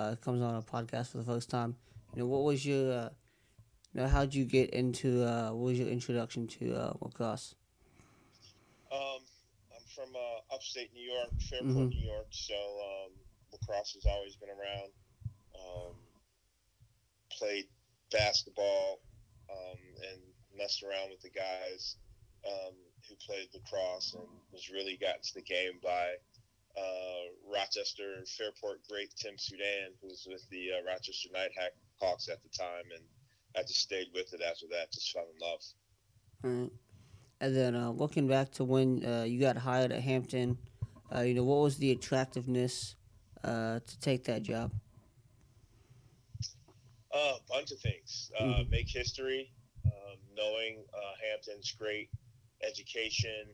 uh, comes on a podcast for the first time. You know, what was your, uh, you know, how'd you get into, uh, what was your introduction to uh, lacrosse? Um, I'm from uh, upstate New York, Fairport, mm-hmm. New York. So um, lacrosse has always been around. Um, played basketball um, and messed around with the guys um, who played lacrosse and was really got into the game by uh, Rochester Fairport great Tim Soudan, who was with the uh, Rochester Knighthawks at the time, and I just stayed with it after that. Just fell in love. All right. And then uh, looking back to when uh, you got hired at Hampton, uh, you know what was the attractiveness uh, to take that job? a bunch of things. Mm-hmm. Make history, um, knowing Hampton's great education,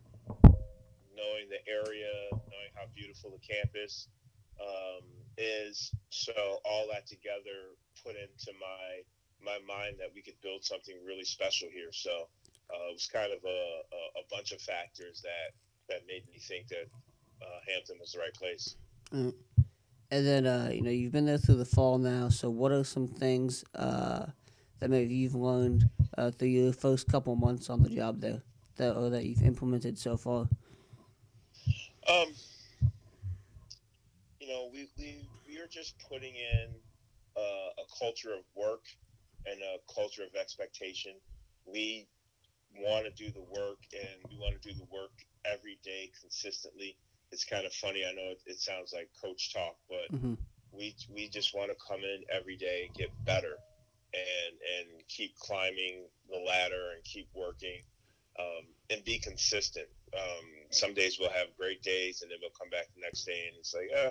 knowing the area, knowing how beautiful the campus um, is. So all that together put into my my mind that we could build something really special here. So uh, it was kind of a, a, a, bunch of factors that that made me think that uh, Hampton was the right place. Mm. And then uh, you know you've been there through the fall now. So what are some things uh, that maybe you've learned uh, through your first couple months on the job there that or that you've implemented so far? Um, you know, we, we, we are just putting in uh, a culture of work and a culture of expectation. We want to do the work and we want to do the work every day consistently. It's kind of funny. I know it, it sounds like coach talk, but mm-hmm. we, we just want to come in every day and get better and, and keep climbing the ladder and keep working um, and be consistent. Um, some days we'll have great days, and then we'll come back the next day, and it's like, uh,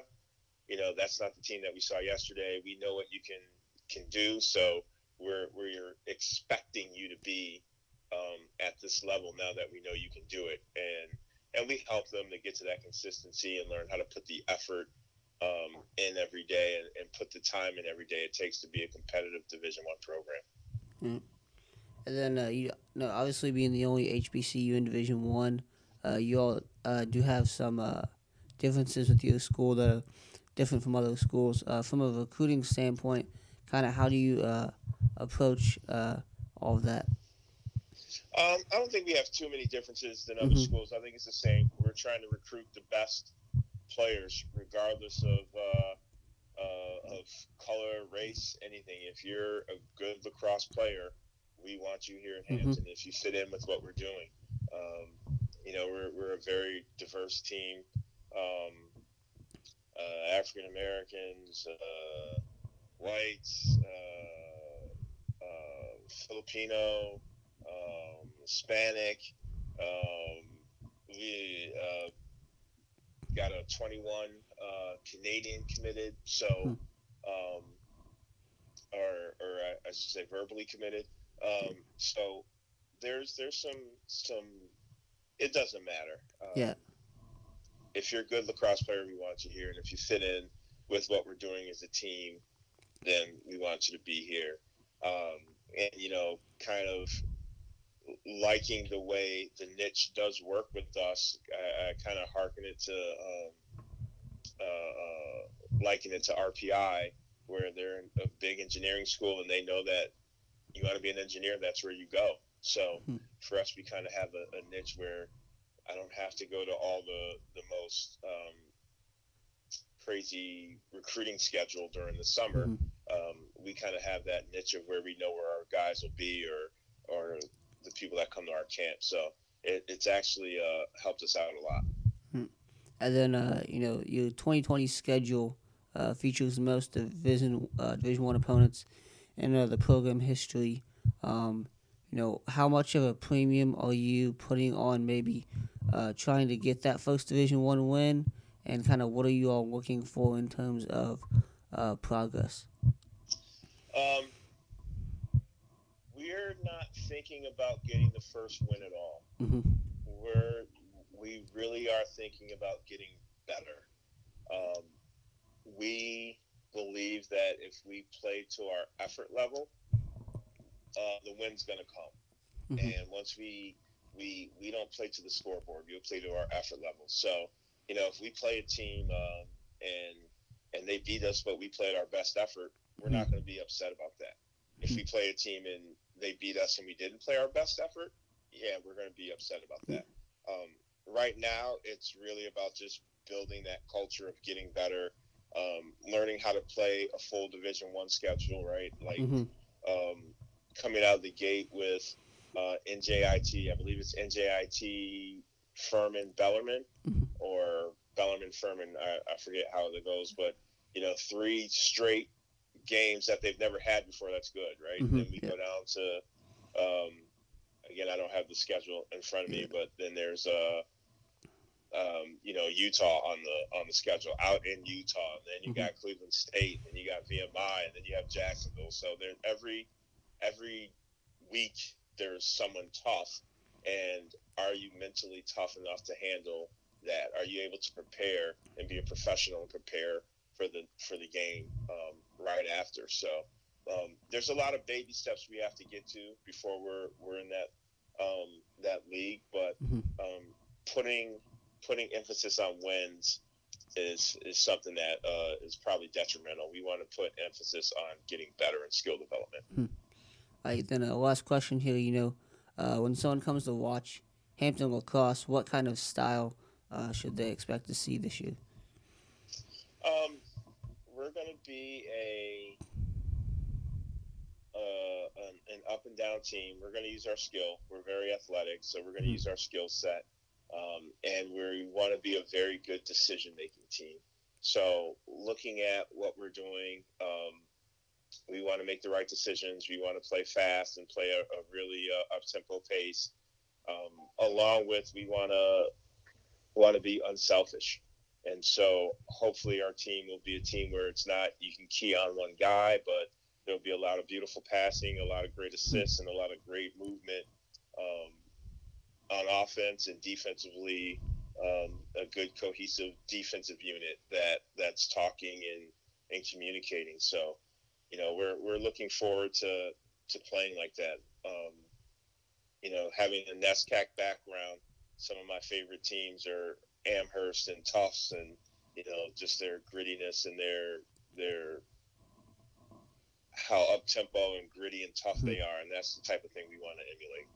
you know, that's not the team that we saw yesterday. We know what you can can do, so we're we're expecting you to be um, at this level now that we know you can do it, and and we help them to get to that consistency and learn how to put the effort um, in every day and, and, put the time in every day it takes to be a competitive Division One program. Mm. And then uh, you know, obviously being the only HBCU in Division One, uh, you all uh, do have some uh, differences with your school that are different from other schools. Uh, from a recruiting standpoint, kind of how do you uh, approach all of that? Um, I don't think we have too many differences than other mm-hmm. schools. I think it's the same. We're trying to recruit the best players, regardless of uh, of color, race, anything. If you're a good lacrosse player, we want you here in mm-hmm. Hampton. Mm-hmm. If you fit in with what we're doing, um, you know, we're, we're a very diverse team. Um, uh, African Americans, uh, whites, uh, uh, Filipino, um, Hispanic. Um, we uh, got a 21 Canadian committed, so, hmm. um, or, or I should say verbally committed. Um, so there's there's some some it doesn't matter. Um, yeah. If you're a good lacrosse player, we want you here, and if you fit in with what we're doing as a team, then we want you to be here. Um, and you know, kind of liking the way the niche does work with us. I, I kind of harken it to um, uh, uh, liking it to RPI, where they're a big engineering school and they know that you want to be an engineer, that's where you go. So hmm. for us, we kind of have a, a, niche where I don't have to go to all the the most um, crazy recruiting schedule during the summer. Hmm. Um, we kind of have that niche of where we know where our guys will be, or or the people that come to our camp. So it, it's actually uh, helped us out a lot. Hmm. And then uh, you know your 2020 schedule uh, features most division uh, Division One opponents in uh, the program history. Um, you know, how much of a premium are you putting on maybe uh, trying to get that first Division One win, and kind of what are you all looking for in terms of uh, progress? Um, we're not thinking about getting the first win at all. Mm-hmm. We're we really are thinking about getting better. Um, we believe that if we play to our effort level, uh, the win's going to come. Mm-hmm. And once we we we don't play to the scoreboard, we'll play to our effort level. So you know, if we play a team um, and and they beat us, but we played our best effort, we're not going to be upset about that. If we play a team and they beat us and we didn't play our best effort, yeah, we're going to be upset about that. Um, right now, it's really about just building that culture of getting better, um, learning how to play a full Division One schedule, right? Like hmm um, coming out of the gate with uh, NJIT, I believe it's NJIT Furman Bellarmine Mhm. or Bellarmine Furman. I, I forget how it goes, but you know, three straight games that they've never had before. That's good, right? Mhm, Then we yeah. go down to um, again. I don't have the schedule in front of me, but then there's uh, um, you know Utah on the on the schedule out in Utah. And then you Mhm. got Cleveland State, and you got VMI, and then you have Jacksonville. So there every every week there's someone tough, and are you mentally tough enough to handle that? Are you able to prepare and be a professional and prepare for the for the game um, right after? So um, there's a lot of baby steps we have to get to before we're we're in that um, that league, but Mhm. um, putting putting emphasis on wins is is something that uh, is probably detrimental. We want to put emphasis on getting better in skill development. All right, then uh, last question here. You know, uh, when someone comes to watch Hampton lacrosse, what kind of style uh, should they expect to see this year? Um, we're going to be a uh, an, an up and down team. We're going to use our skill. We're very athletic, so we're going to Mhm. use our skill set, um, and we want to be a very good decision making team. So, looking at what we're doing, um, we want to make the right decisions. We want to play fast and play a, a really uh, up tempo pace. Um, along with, we want to want to be unselfish. And so hopefully our team will be a team where it's not you can key on one guy, but there'll be a lot of beautiful passing, a lot of great assists, and a lot of great movement um, on offense and defensively. Um, a good cohesive defensive unit that that's talking and, and communicating. So, you know, we're we're looking forward to to playing like that. Um, you know, having a NESCAC background, some of my favorite teams are Amherst and Tufts, and you know, just their grittiness and their their how up tempo and gritty and tough they are, and that's the type of thing we want to emulate.